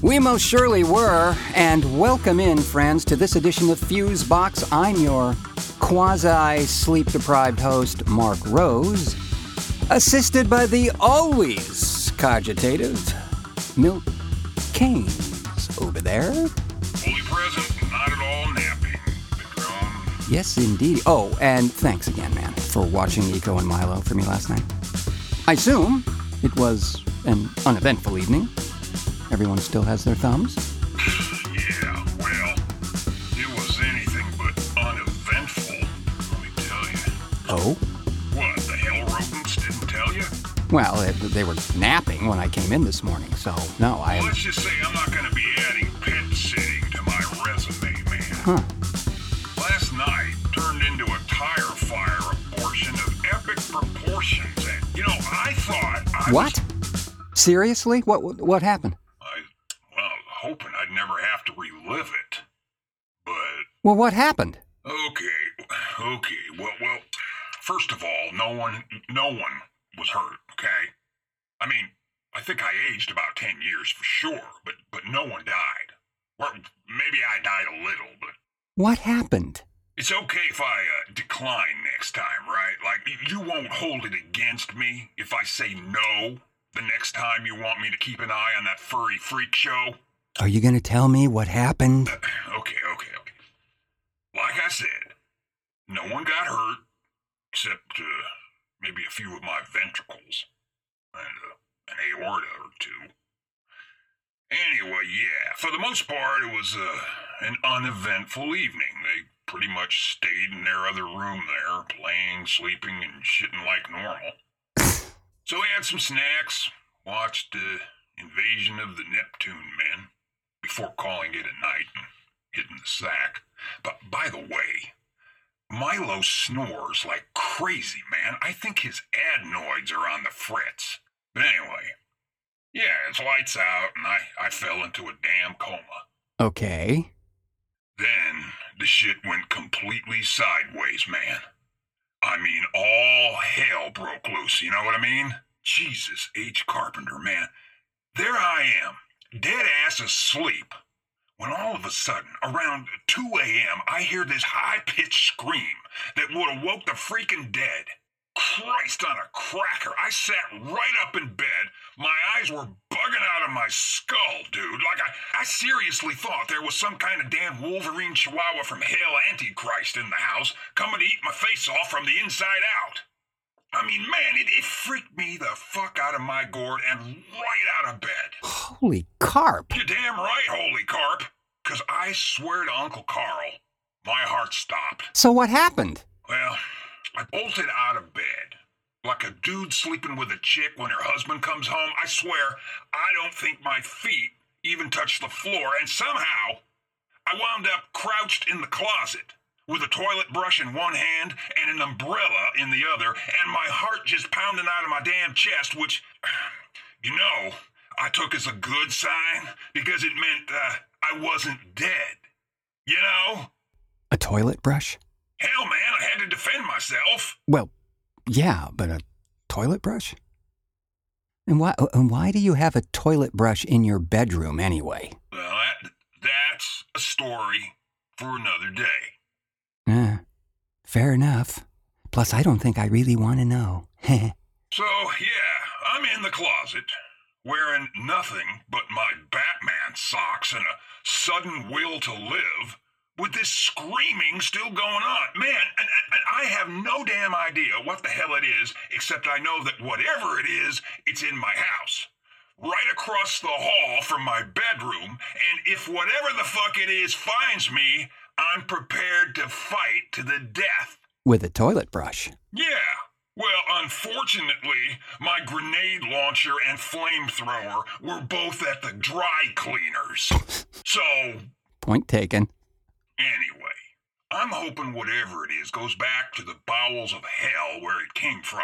We most surely were, and welcome in, friends, to this edition of Fusebox. I'm your quasi sleep deprived host, Marc Rose, assisted by the always cogitative Milt Kanes over there. Fully present, not at all napping. Yes, indeed. Oh, and thanks again, man, for watching Eco and Milo for me last night. I assume it was an uneventful evening. Everyone still has their thumbs. Yeah, well, it was anything but uneventful, let me tell you. Oh? What, the hell rodents didn't tell you? Well, it, they were napping when I came in this morning, so no, Well, I. let's just say I'm not going to be adding pet sitting to my resume, man. Huh. Last night turned into a tire fire abortion of epic proportions. And, you know, I thought I What? Seriously? What what happened? was, I, well, hoping I'd never have to relive it. But Well, what happened? Okay, okay. Well, well. First of all, no one, no one was hurt. Okay. I mean, I think I aged about ten years for sure, but but no one died. Or maybe I died a little, but What happened? it's okay if I uh, decline next time, right? Like you won't hold it against me if I say no the next time you want me to keep an eye on that furry freak show. Are you going to tell me what happened? Okay, okay, okay. Like I said, no one got hurt except uh, maybe a few of my ventricles and uh, an aorta or two. Anyway, yeah, for the most part, it was uh, an uneventful evening. They pretty much stayed in their other room there, playing, sleeping, and shitting like normal. so we had some snacks, watched uh, Invasion of the Neptune Men before calling it a night and hitting the sack. But by the way, Milo snores like crazy, man. I think his adenoids are on the fritz. But anyway, yeah, it's lights out, and I, I fell into a damn coma. Okay. Then the shit went completely sideways, man. I mean, all hell broke loose, you know what I mean? Jesus H. Carpenter, man. There I am, dead ass asleep, when all of a sudden, around 2 a.m., I hear this high pitched scream that would have woke the freaking dead. Christ on a cracker. I sat right up in bed. My eyes were bugging out of my skull, dude. Like, I, I seriously thought there was some kind of damn Wolverine Chihuahua from hell Antichrist in the house coming to eat my face off from the inside out. I mean, man, it, it freaked me the fuck out of my gourd and right out of bed. Holy carp. You're damn right, holy carp. Because I swear to Uncle Carl, my heart stopped. So what happened? Well, I bolted out of bed. Like a dude sleeping with a chick when her husband comes home. I swear, I don't think my feet even touched the floor, and somehow I wound up crouched in the closet with a toilet brush in one hand and an umbrella in the other, and my heart just pounding out of my damn chest, which, you know, I took as a good sign because it meant uh, I wasn't dead. You know? A toilet brush? Hell, man, I had to defend myself. Well, yeah, but a toilet brush? And why and why do you have a toilet brush in your bedroom anyway? Well, that, that's a story for another day. Fair enough. Plus, I don't think I really want to know. So, yeah, I'm in the closet, wearing nothing but my Batman socks and a sudden will to live, with this screaming still going on. Man, and, and I have no damn idea what the hell it is, except I know that whatever it is, it's in my house. Right across the hall from my bedroom, and if whatever the fuck it is finds me, I'm prepared to fight to the death. With a toilet brush. Yeah. Well, unfortunately, my grenade launcher and flamethrower were both at the dry cleaners. So, Point taken. anyway, I'm hoping whatever it is goes back to the bowels of hell where it came from.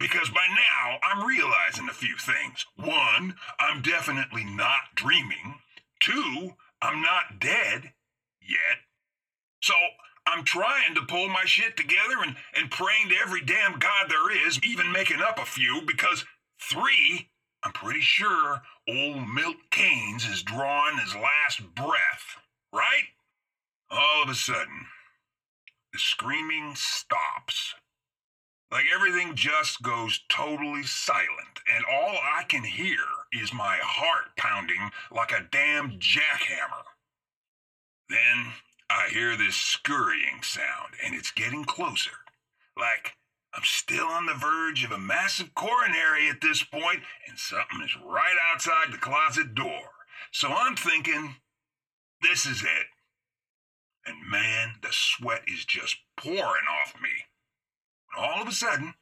Because by now, I'm realizing a few things. One, I'm definitely not dreaming. Two, I'm not dead yet. I'm trying to pull my shit together and, and praying to every damn god there is, even making up a few, because three, I'm pretty sure old Milt Kanes is drawing his last breath, right? All of a sudden, the screaming stops. Like everything just goes totally silent, and all I can hear is my heart pounding like a damn jackhammer. Then I hear this scurrying sound, and it's getting closer. Like I'm still on the verge of a massive coronary at this point, and something is right outside the closet door. So I'm thinking, this is it. And man, the sweat is just pouring off me. And all of a sudden,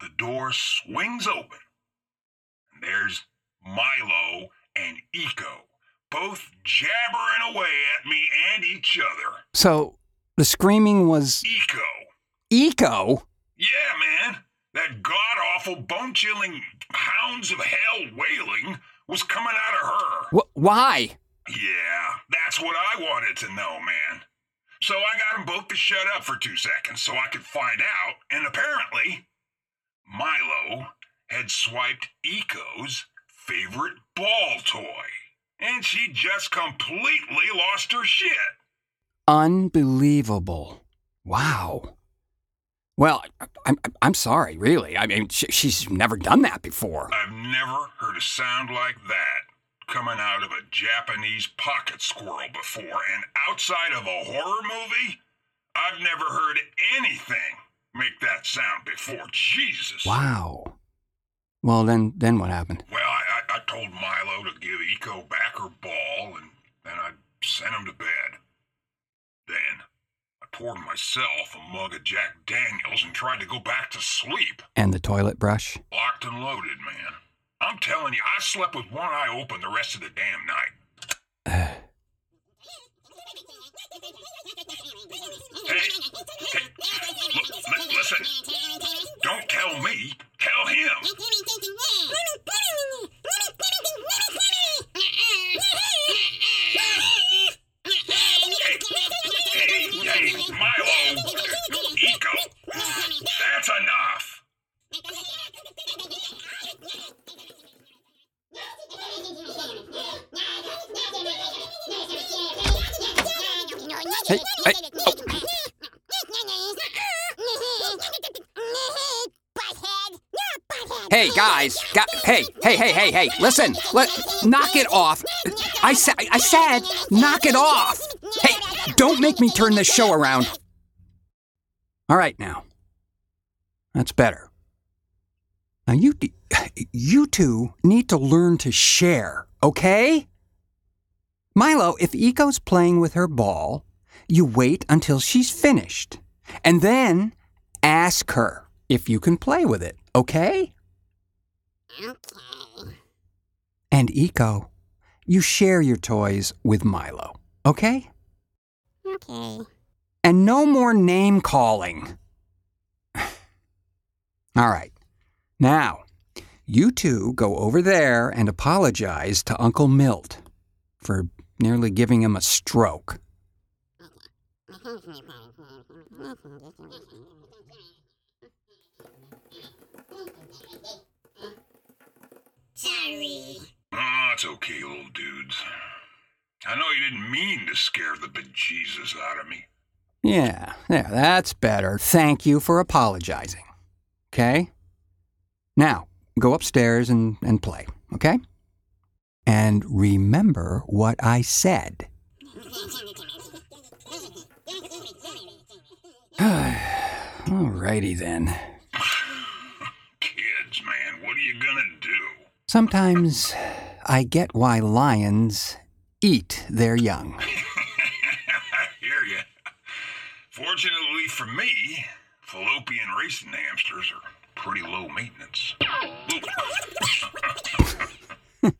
the door swings open, and there's Milo and Eco, both jabbering away each other. So the screaming was Eco. Eco? Yeah, man. That god awful, bone chilling hounds of hell wailing was coming out of her. Wh- why? Yeah, that's what I wanted to know, man. So I got them both to shut up for two seconds so I could find out, and apparently, Milo had swiped Eco's favorite ball toy. And she just completely lost her shit. Unbelievable. Wow. Well, I'm, I'm sorry, really. I mean, sh- she's never done that before. I've never heard a sound like that coming out of a Japanese pocket squirrel before, and outside of a horror movie, I've never heard anything make that sound before. Jesus. Wow. Well, then, then what happened? Well, I, I, I told Milo to give Eco back her ball, and then I sent him to bed. Then I poured myself a mug of Jack Daniels and tried to go back to sleep. And the toilet brush? Locked and loaded, man. I'm telling you, I slept with one eye open the rest of the damn night. Hey, hey, l- l- listen. Don't tell me. Tell him. Guys. Hey, hey, hey, hey, hey. Listen. Knock it off. I, sa- I said, knock it off. Hey, don't make me turn this show around. All right, now. That's better. Now, you, you two need to learn to share, okay? Milo, if Eco's playing with her ball, you wait until she's finished. And then ask her if you can play with it, okay? And Eco, you share your toys with Milo, okay? Okay. And no more name calling. All right. Now, you two go over there and apologize to Uncle Milt for nearly giving him a stroke. Sorry. Oh, ah, it's okay, little dudes. I know you didn't mean to scare the bejesus out of me. Yeah, yeah, that's better. Thank you for apologizing. Okay? Now, go upstairs and, and play, okay? And remember what I said. Alrighty then. Sometimes I get why lions eat their young. I hear you. Fortunately for me, fallopian racing hamsters are pretty low maintenance.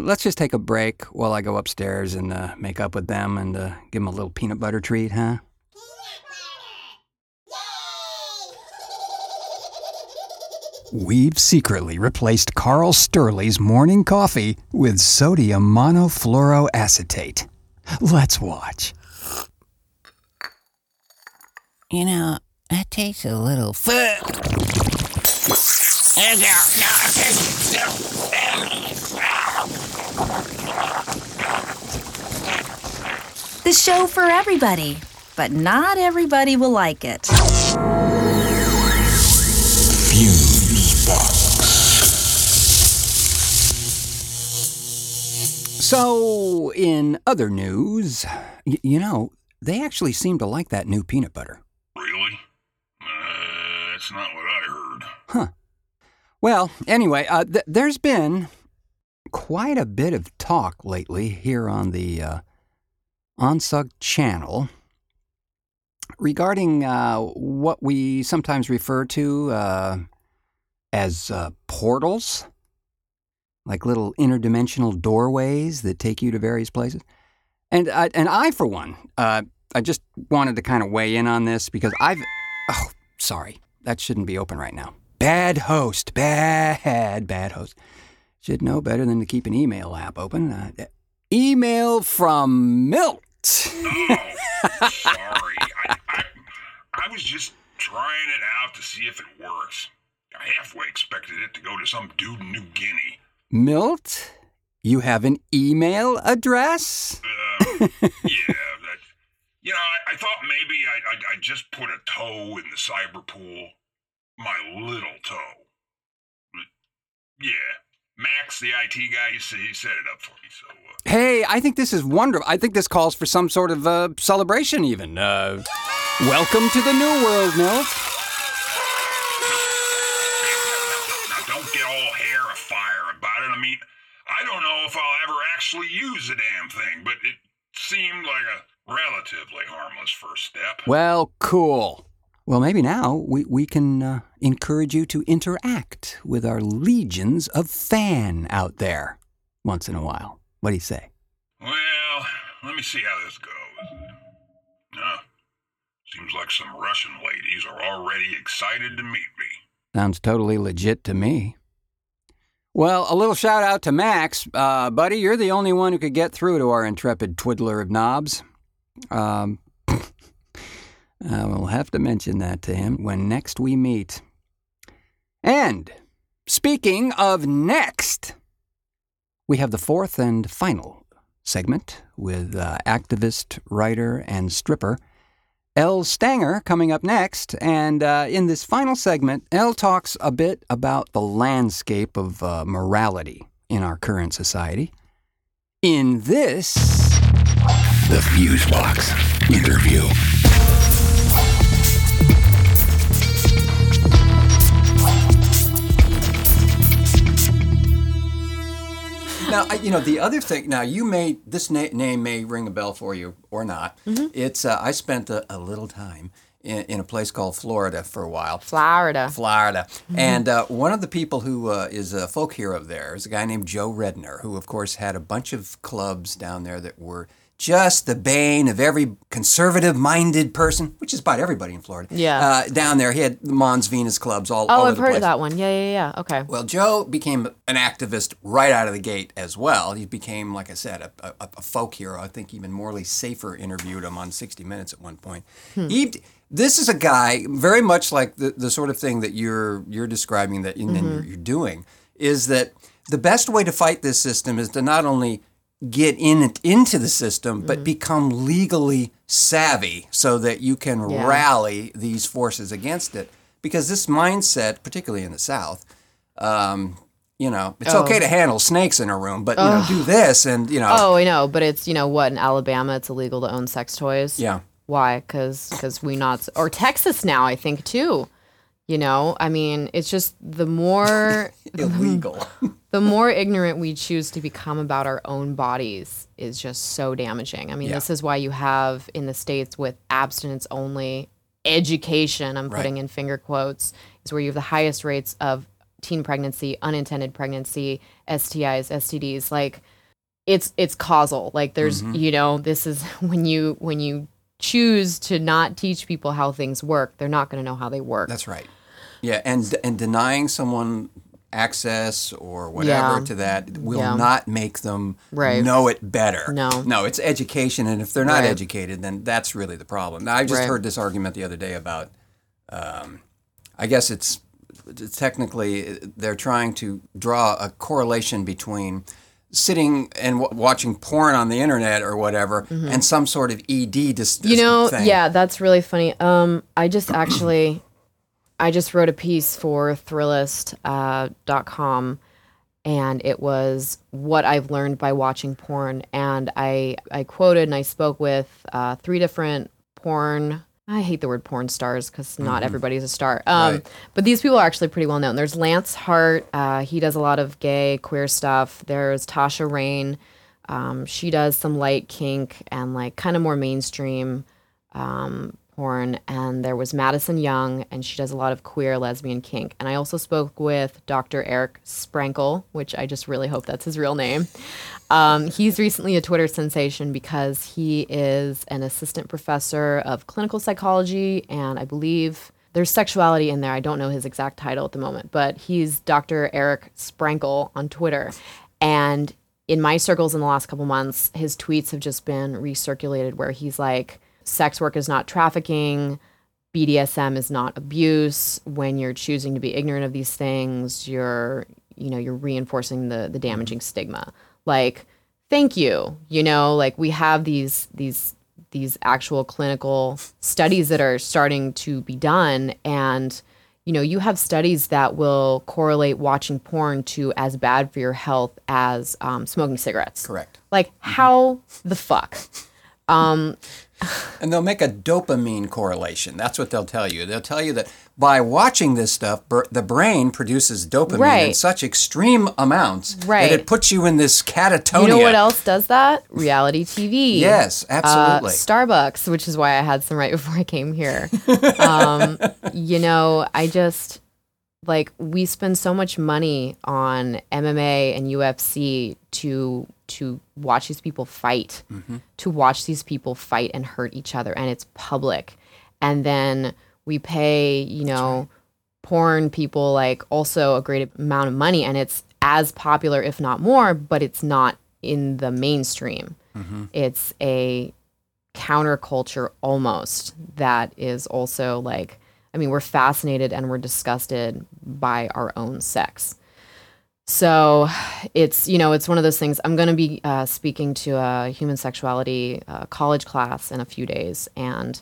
Let's just take a break while I go upstairs and uh, make up with them and uh, give them a little peanut butter treat, huh? We've secretly replaced Carl Sturley's morning coffee with sodium monofluoroacetate. Let's watch. You know, that tastes a little. The show for everybody, but not everybody will like it. So, in other news, y- you know, they actually seem to like that new peanut butter. Really? Uh, that's not what I heard. Huh. Well, anyway, uh, th- there's been quite a bit of talk lately here on the uh, OnSug channel regarding uh, what we sometimes refer to uh, as uh, portals, like little interdimensional doorways that take you to various places. And I, and I, for one, uh, I just wanted to kind of weigh in on this because I've. Oh, sorry, that shouldn't be open right now. Bad host, bad, bad host. Should know better than to keep an email app open. Uh, email from Milt. Oh, sorry. I, I, I was just trying it out to see if it works. I halfway expected it to go to some dude in New Guinea. Milt, you have an email address? Um, yeah, that. You know, I, I thought maybe I'd, I'd, I'd just put a toe in the cyber pool. My little toe. But, yeah, Max, the IT guy, he, he set it up for me, so. Uh, Hey, I think this is wonderful. I think this calls for some sort of uh, celebration, even. Uh, welcome to the new world, Milt. Now, don't get all hair afire. I mean, I don't know if I'll ever actually use the damn thing, but it seemed like a relatively harmless first step. Well, cool. Well, maybe now we, we can uh, encourage you to interact with our legions of fan out there once in a while. What do you say? Well, let me see how this goes. Uh, seems like some Russian ladies are already excited to meet me. Sounds totally legit to me. Well, a little shout out to Max. Uh, buddy, you're the only one who could get through to our intrepid twiddler of knobs. Um, I will have to mention that to him when next we meet. And speaking of next, we have the fourth and final segment with uh, activist, writer, and stripper Elle Stanger coming up next. And uh, in this final segment, Elle talks a bit about the landscape of uh, morality in our current society. In this. The Fuse Box interview. Now, I- you know, the other thing, now you may, this na- name may ring a bell for you or not. It's, uh, I spent a, a little time in, in a place called Florida for a while. Florida. Florida. And uh, one of the people who uh, is a folk hero there is a guy named Joe Redner, who, of course, had a bunch of clubs down there that were just the bane of every conservative minded person, which is about everybody in Florida. Yeah. Uh, down there, he had the Mons Venus clubs all, all Oh, over I've the heard place. of that one. Yeah, yeah, yeah. Okay. Well, Joe became an activist right out of the gate as well. He became, like I said, a, a, a folk hero. I think even Morley Safer interviewed him on 60 Minutes at one point. He, this is a guy very much like the, the sort of thing that you're you're describing that and then you're, you're doing is that the best way to fight this system is to not only get in into the system, but become legally savvy so that you can Yeah. rally these forces against it. Because this mindset, particularly in the South, um, you know, it's okay to handle snakes in a room, but you know, do this and you know, Oh, I know, but it's you know what in Alabama it's illegal to own sex toys. yeah, Why? Because Because we not or Texas now I think too. You know, I mean, it's just the more illegal. the more ignorant we choose to become about our own bodies is just so damaging. I mean, Yeah. this is why you have in the states with abstinence only education. I'm putting in finger quotes is where you have the highest rates of teen pregnancy, unintended pregnancy, STIs, STDs. Like it's it's causal. Like there's Mm-hmm. you know this is when you when you choose to not teach people how things work, they're not going to know how they work. That's right. Yeah, and and denying someone access or whatever Yeah. to that will Yeah. not make them Right. know it better. No. no, it's education, and if they're not Right. educated, then that's really the problem. Now, I just Right. heard this argument the other day about. Um, I guess it's technically they're trying to draw a correlation between sitting and w- watching porn on the internet or whatever, and some sort of ED dis- Mm-hmm. You know, thing. yeah, that's really funny. Um, I just actually, I just wrote a piece for Thrillist.com, uh, .com, and it was what I've learned by watching porn. And I, I quoted and I spoke with uh, three different porn. I hate the word porn stars because not everybody's a star. Um, Right. But these people are actually pretty well known. There's Lance Hart. Uh, he does a lot of gay, queer stuff. There's Tasha Reign. Um, she does some light kink and like kind of more mainstream um, porn. And there was Madison Young, and she does a lot of queer lesbian kink. And I also spoke with Dr. Eric Sprankle, which I just really hope that's his real name. Um, he's recently a Twitter sensation because he is an assistant professor of clinical psychology, and I believe there's sexuality in there. I don't know his exact title at the moment, but he's Dr. Eric Sprankle on Twitter. And in my circles in the last couple months, his tweets have just been recirculated where he's like, sex work is not trafficking. BDSM is not abuse. When you're choosing to be ignorant of these things, you're, you know, you're reinforcing the the damaging stigma. Like, thank you. You know, like we have these these these actual clinical studies that are starting to be done and you know, you have studies that will correlate watching porn to as bad for your health as um, smoking cigarettes. Correct. Like, how the fuck? And they'll make a dopamine correlation. That's what they'll tell you. They'll tell you that by watching this stuff, the brain produces dopamine in such extreme amounts Right. that it puts you in this catatonia. You know what else does that? Reality TV. Yes, Uh, absolutely. Starbucks, which is why I had some right before I came here. um, you know, I just like we spend so much money on MMA and UFC to to watch these people fight, mm-hmm. to watch these people fight and hurt each other, and it's public. And then we pay, you know, porn people like also a great amount of money, and it's as popular, if not more, but it's not in the mainstream. Mm-hmm. It's a counterculture almost that is also like I mean we're fascinated and we're disgusted by our own sex. So it's you know it's one of those things. I'm going to be uh, speaking to a human sexuality uh, college class in a few days, and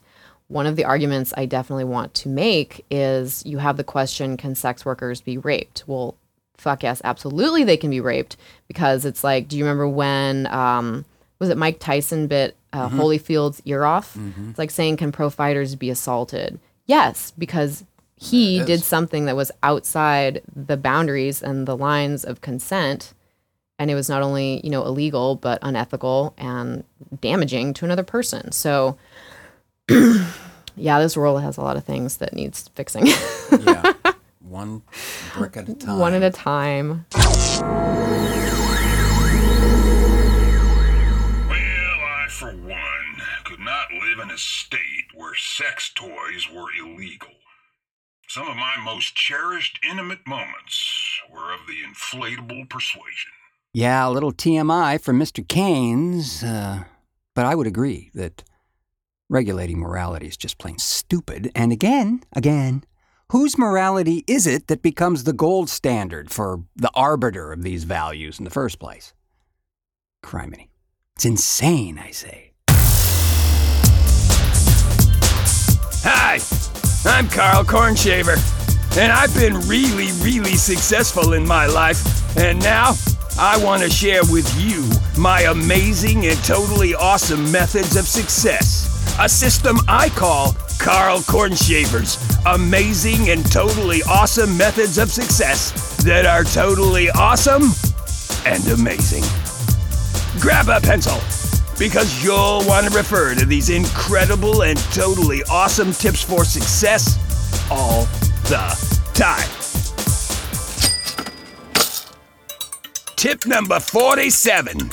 one of the arguments I definitely want to make is you have the question: Can sex workers be raped? Well, fuck yes, absolutely they can be raped because it's like, do you remember when um, was it Mike Tyson bit uh, Holyfield's ear off? It's like saying, can pro fighters be assaulted? Yes, because he It is. did something that was outside the boundaries and the lines of consent. And it was not only, you know, illegal, but unethical and damaging to another person. So, yeah, this world has a lot of things that needs fixing. yeah. One brick at a time. One at a time. Well, I, for one, could not live in a state where sex toys were illegal. Some of my most cherished intimate moments were of the inflatable persuasion. Yeah, a little TMI from Mr. Kanes, uh, but I would agree that regulating morality is just plain stupid. And again, again, whose morality is it that becomes the gold standard for the arbiter of these values in the first place? Criminy. It's insane, I say. Hi, I'm Carl Cornshaver, and I've been really, really successful in my life, and now I want to share with you my amazing and totally awesome methods of success. A system I call Carl Cornshaver's amazing and totally awesome methods of success that are totally awesome and amazing. Grab a pencil because you'll want to refer to these incredible and totally awesome tips for success all the time. Tip number 47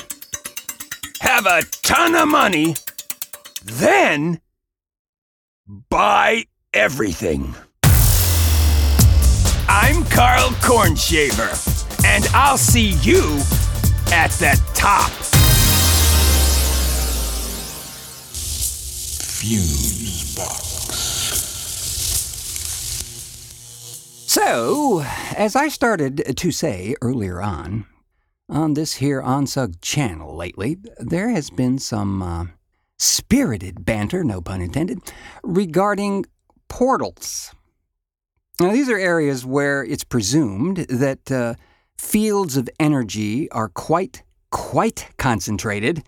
Have a ton of money, then buy everything. I'm Carl Cornshaver, and I'll see you at the top. Fuse box. So, as I started to say earlier on, on this here OnSug channel lately, there has been some uh, spirited banter, no pun intended, regarding portals. Now, these are areas where it's presumed that uh, fields of energy are quite, quite concentrated,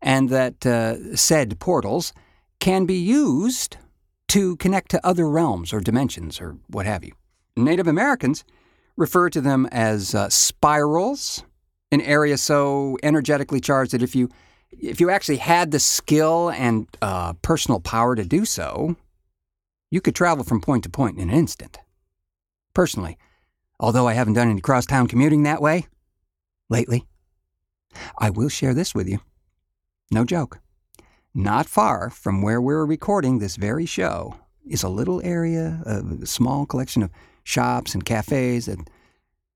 and that uh, said portals can be used to connect to other realms or dimensions or what have you. Native Americans refer to them as uh, spirals, an area so energetically charged that if you if you actually had the skill and uh, personal power to do so, you could travel from point to point in an instant. Personally, although I haven't done any crosstown commuting that way lately, I will share this with you. No joke. Not far from where we're recording this very show is a little area, a small collection of shops and cafes that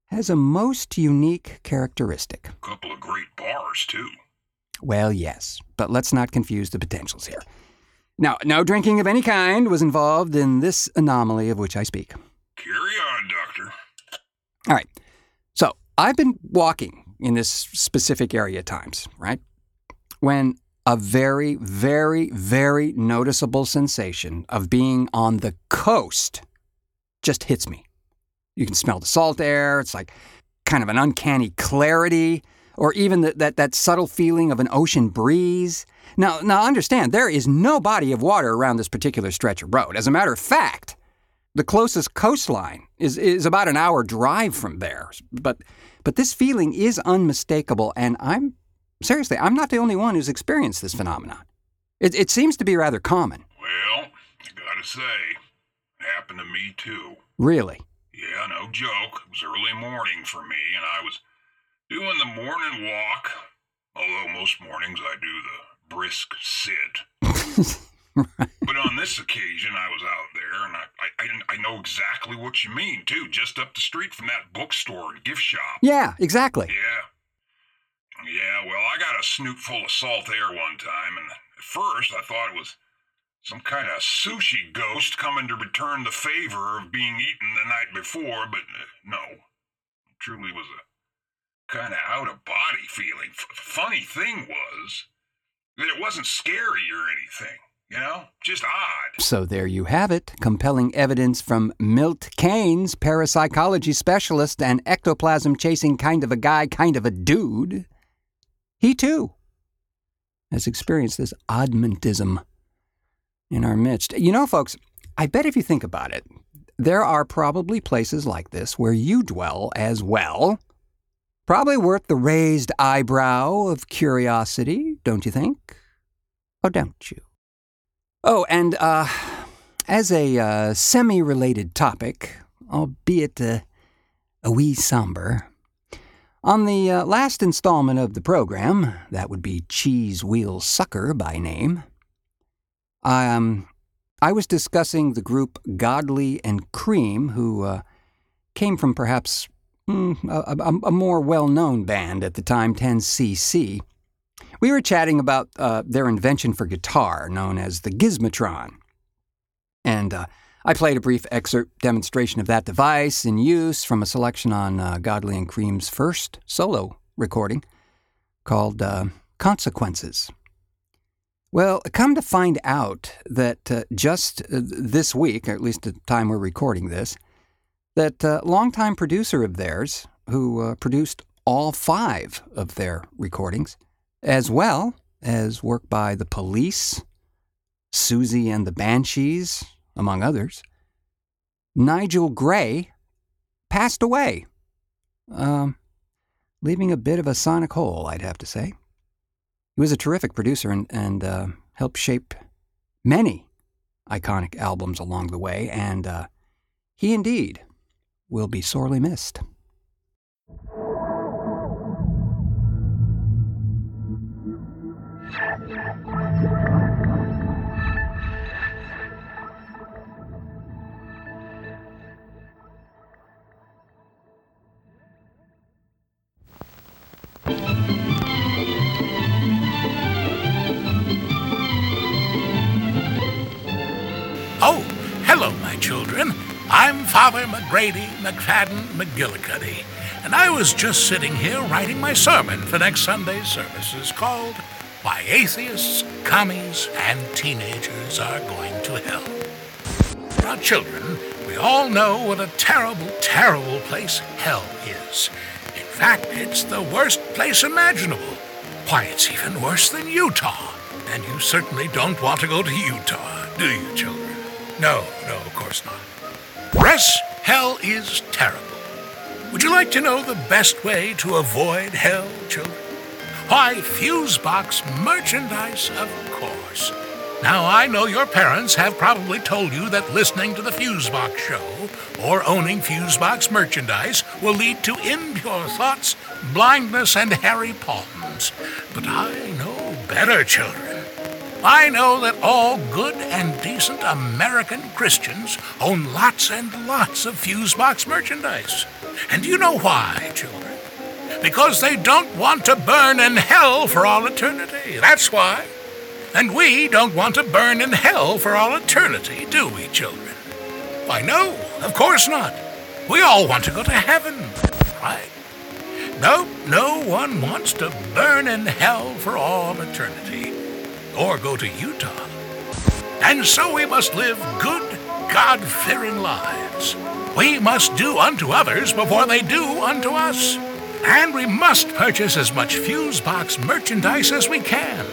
has a most unique characteristic. A couple of great bars, too. Well, yes, but let's not confuse the potentials here. Now, no drinking of any kind was involved in this anomaly of which I speak. Carry on, Doctor. All right. So, I've been walking in this specific area at times, right? When a very, very, very noticeable sensation of being on the coast just hits me. You can smell the salt air. It's like kind of an uncanny clarity, or even the, that, that subtle feeling of an ocean breeze. Now, now, understand, there is no body of water around this particular stretch of road. As a matter of fact, the closest coastline is, is about an hour drive from there. But, but this feeling is unmistakable, and I'm seriously, I'm not the only one who's experienced this phenomenon. It, it seems to be rather common. Well, I gotta say, it happened to me too. Really? Yeah, no joke. It was early morning for me, and I was doing the morning walk. Although most mornings I do the brisk sit. But on this occasion, I was out there, and I, I, I know exactly what you mean, too. Just up the street from that bookstore and gift shop. Yeah, exactly. Yeah. Yeah, well, I got a snoot full of salt air one time, and at first I thought it was some kind of sushi ghost coming to return the favor of being eaten the night before, but uh, no. It truly was a kind of out of body feeling. F- funny thing was that it wasn't scary or anything, you know? Just odd. So there you have it compelling evidence from Milt Kanes parapsychology specialist and ectoplasm chasing kind of a guy, kind of a dude. He too has experienced this oddmentism in our midst. You know, folks, I bet if you think about it, there are probably places like this where you dwell as well. Probably worth the raised eyebrow of curiosity, don't you think? Or don't you? Oh, and uh, as a uh, semi related topic, albeit uh, a wee somber, on the uh, last installment of the program, that would be Cheese Wheel Sucker by name, um, I was discussing the group Godley and Creme, who uh, came from perhaps mm, a, a, more well known band at the time, 10cc. We were chatting about uh, their invention for guitar, known as the Gizmotron. And uh, I played a brief excerpt demonstration of that device in use from a selection on uh, Godley and Creme's first solo recording called uh, Consequences. Well, come to find out that uh, just uh, this week, or at least the time we're recording this, that uh, longtime producer of theirs, who uh, produced all five of their recordings, as well as work by the police, Siouxsie and the Banshees, among others, Nigel Gray, passed away, um, leaving a bit of a sonic hole, I'd have to say. He was a terrific producer and, and uh, helped shape many iconic albums along the way, and uh, he indeed will be sorely missed. Father McGrady McFadden McGillicuddy, and I was just sitting here writing my sermon for next Sunday's services called Why Atheists, Commies, and Teenagers Are Going to Hell. For our children, we all know what a terrible, terrible place hell is. In fact, it's the worst place imaginable. Why, it's even worse than Utah. And you certainly don't want to go to Utah, do you, children? No, no, of course not. Yes, hell is terrible. Would you like to know the best way to avoid hell, children? Why, Fusebox merchandise, of course. Now, I know your parents have probably told you that listening to the Fusebox show or owning Fusebox merchandise will lead to impure thoughts, blindness, and hairy palms. But I know better, children. I know that all good and decent American Christians own lots and lots of Fusebox merchandise. And do you know why, children? Because they don't want to burn in hell for all eternity. That's why. And we don't want to burn in hell for all eternity, do we, children? Why, no, of course not. We all want to go to heaven, right? No, no one wants to burn in hell for all eternity or go to Utah. And so we must live good, God fearing lives. We must do unto others before they do unto us. And we must purchase as much fuse box merchandise as we can,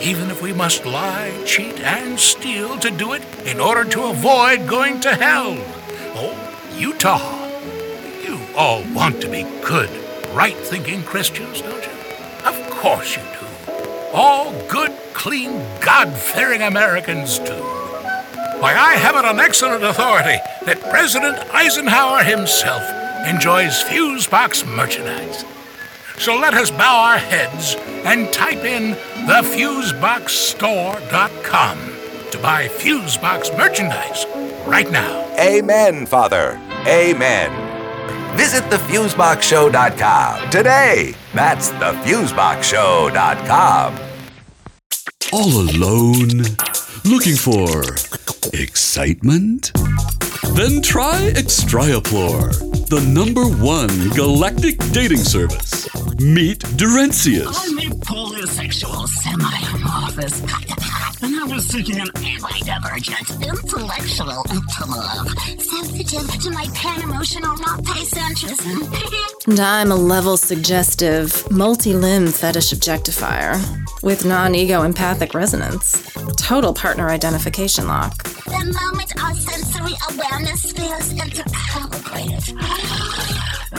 even if we must lie, cheat, and steal to do it in order to avoid going to hell. Oh, Utah. You all want to be good, right thinking Christians, don't you? Of course you do. All good, clean, God fearing Americans do. Why, I have it on excellent authority that President Eisenhower himself enjoys Fusebox merchandise. So let us bow our heads and type in thefuseboxstore.com to buy Fusebox merchandise right now. Amen, Father. Amen. Visit thefuseboxshow.com today. That's thefuseboxshow.com. All alone? Looking for excitement? Then try Extryoplor, the number one galactic dating service. Meet Durencius. I'm a polysexual semi-amorphous psychopath, and I was seeking an anti-divergent, intellectual love, sensitive to my pan-emotional multi-centrism. And I'm a level suggestive, multi limb fetish objectifier with non ego empathic resonance. Total partner identification lock. The moment our sensory awareness feels intercalibrated,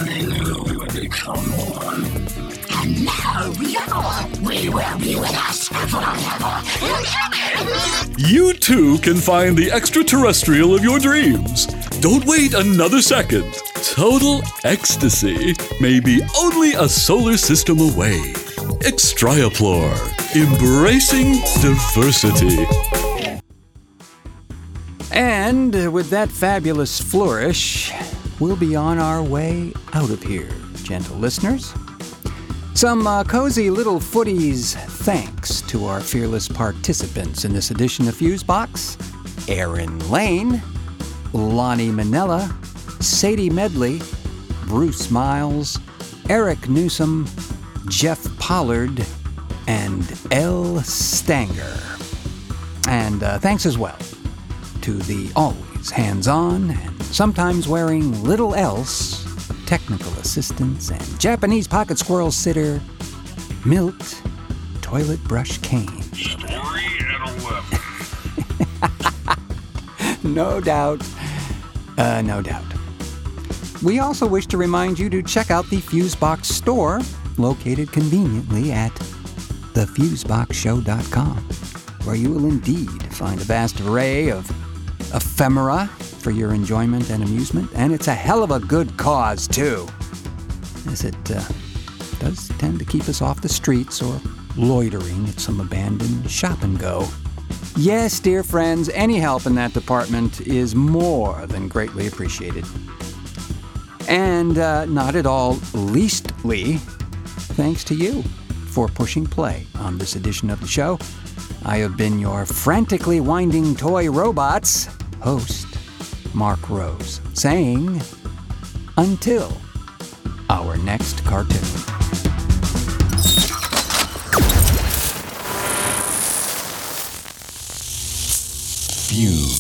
they knew we would become one. And now we are, we will be with us forever. You too can find the extraterrestrial of your dreams. Don't wait another second. Total ecstasy may be only a solar system away. Extryoplor, embracing diversity. And with that fabulous flourish, we'll be on our way out of here, gentle listeners. Some uh, cozy little footies thanks to our fearless participants in this edition of Fusebox Erin Lehn, Lani Manella, Sadie Medley, Bruce Miles, Eric Newsome, Jeff Pollard, and Elle Stanger. And uh, thanks as well to the always hands on and sometimes wearing little else technical assistance, and Japanese pocket squirrel sitter, Milt Toilet Brush Cane. Story at 11. no doubt. Uh, no doubt. We also wish to remind you to check out the Fusebox store, located conveniently at thefuseboxshow.com, where you will indeed find a vast array of ephemera for your enjoyment and amusement, and it's a hell of a good cause, too, as it uh, does tend to keep us off the streets or loitering at some abandoned shop and go. Yes, dear friends, any help in that department is more than greatly appreciated. And uh, not at all leastly, thanks to you for pushing play on this edition of the show. I have been your frantically winding toy robots host, Marc Rose, saying, until our next cartoon. Fuse.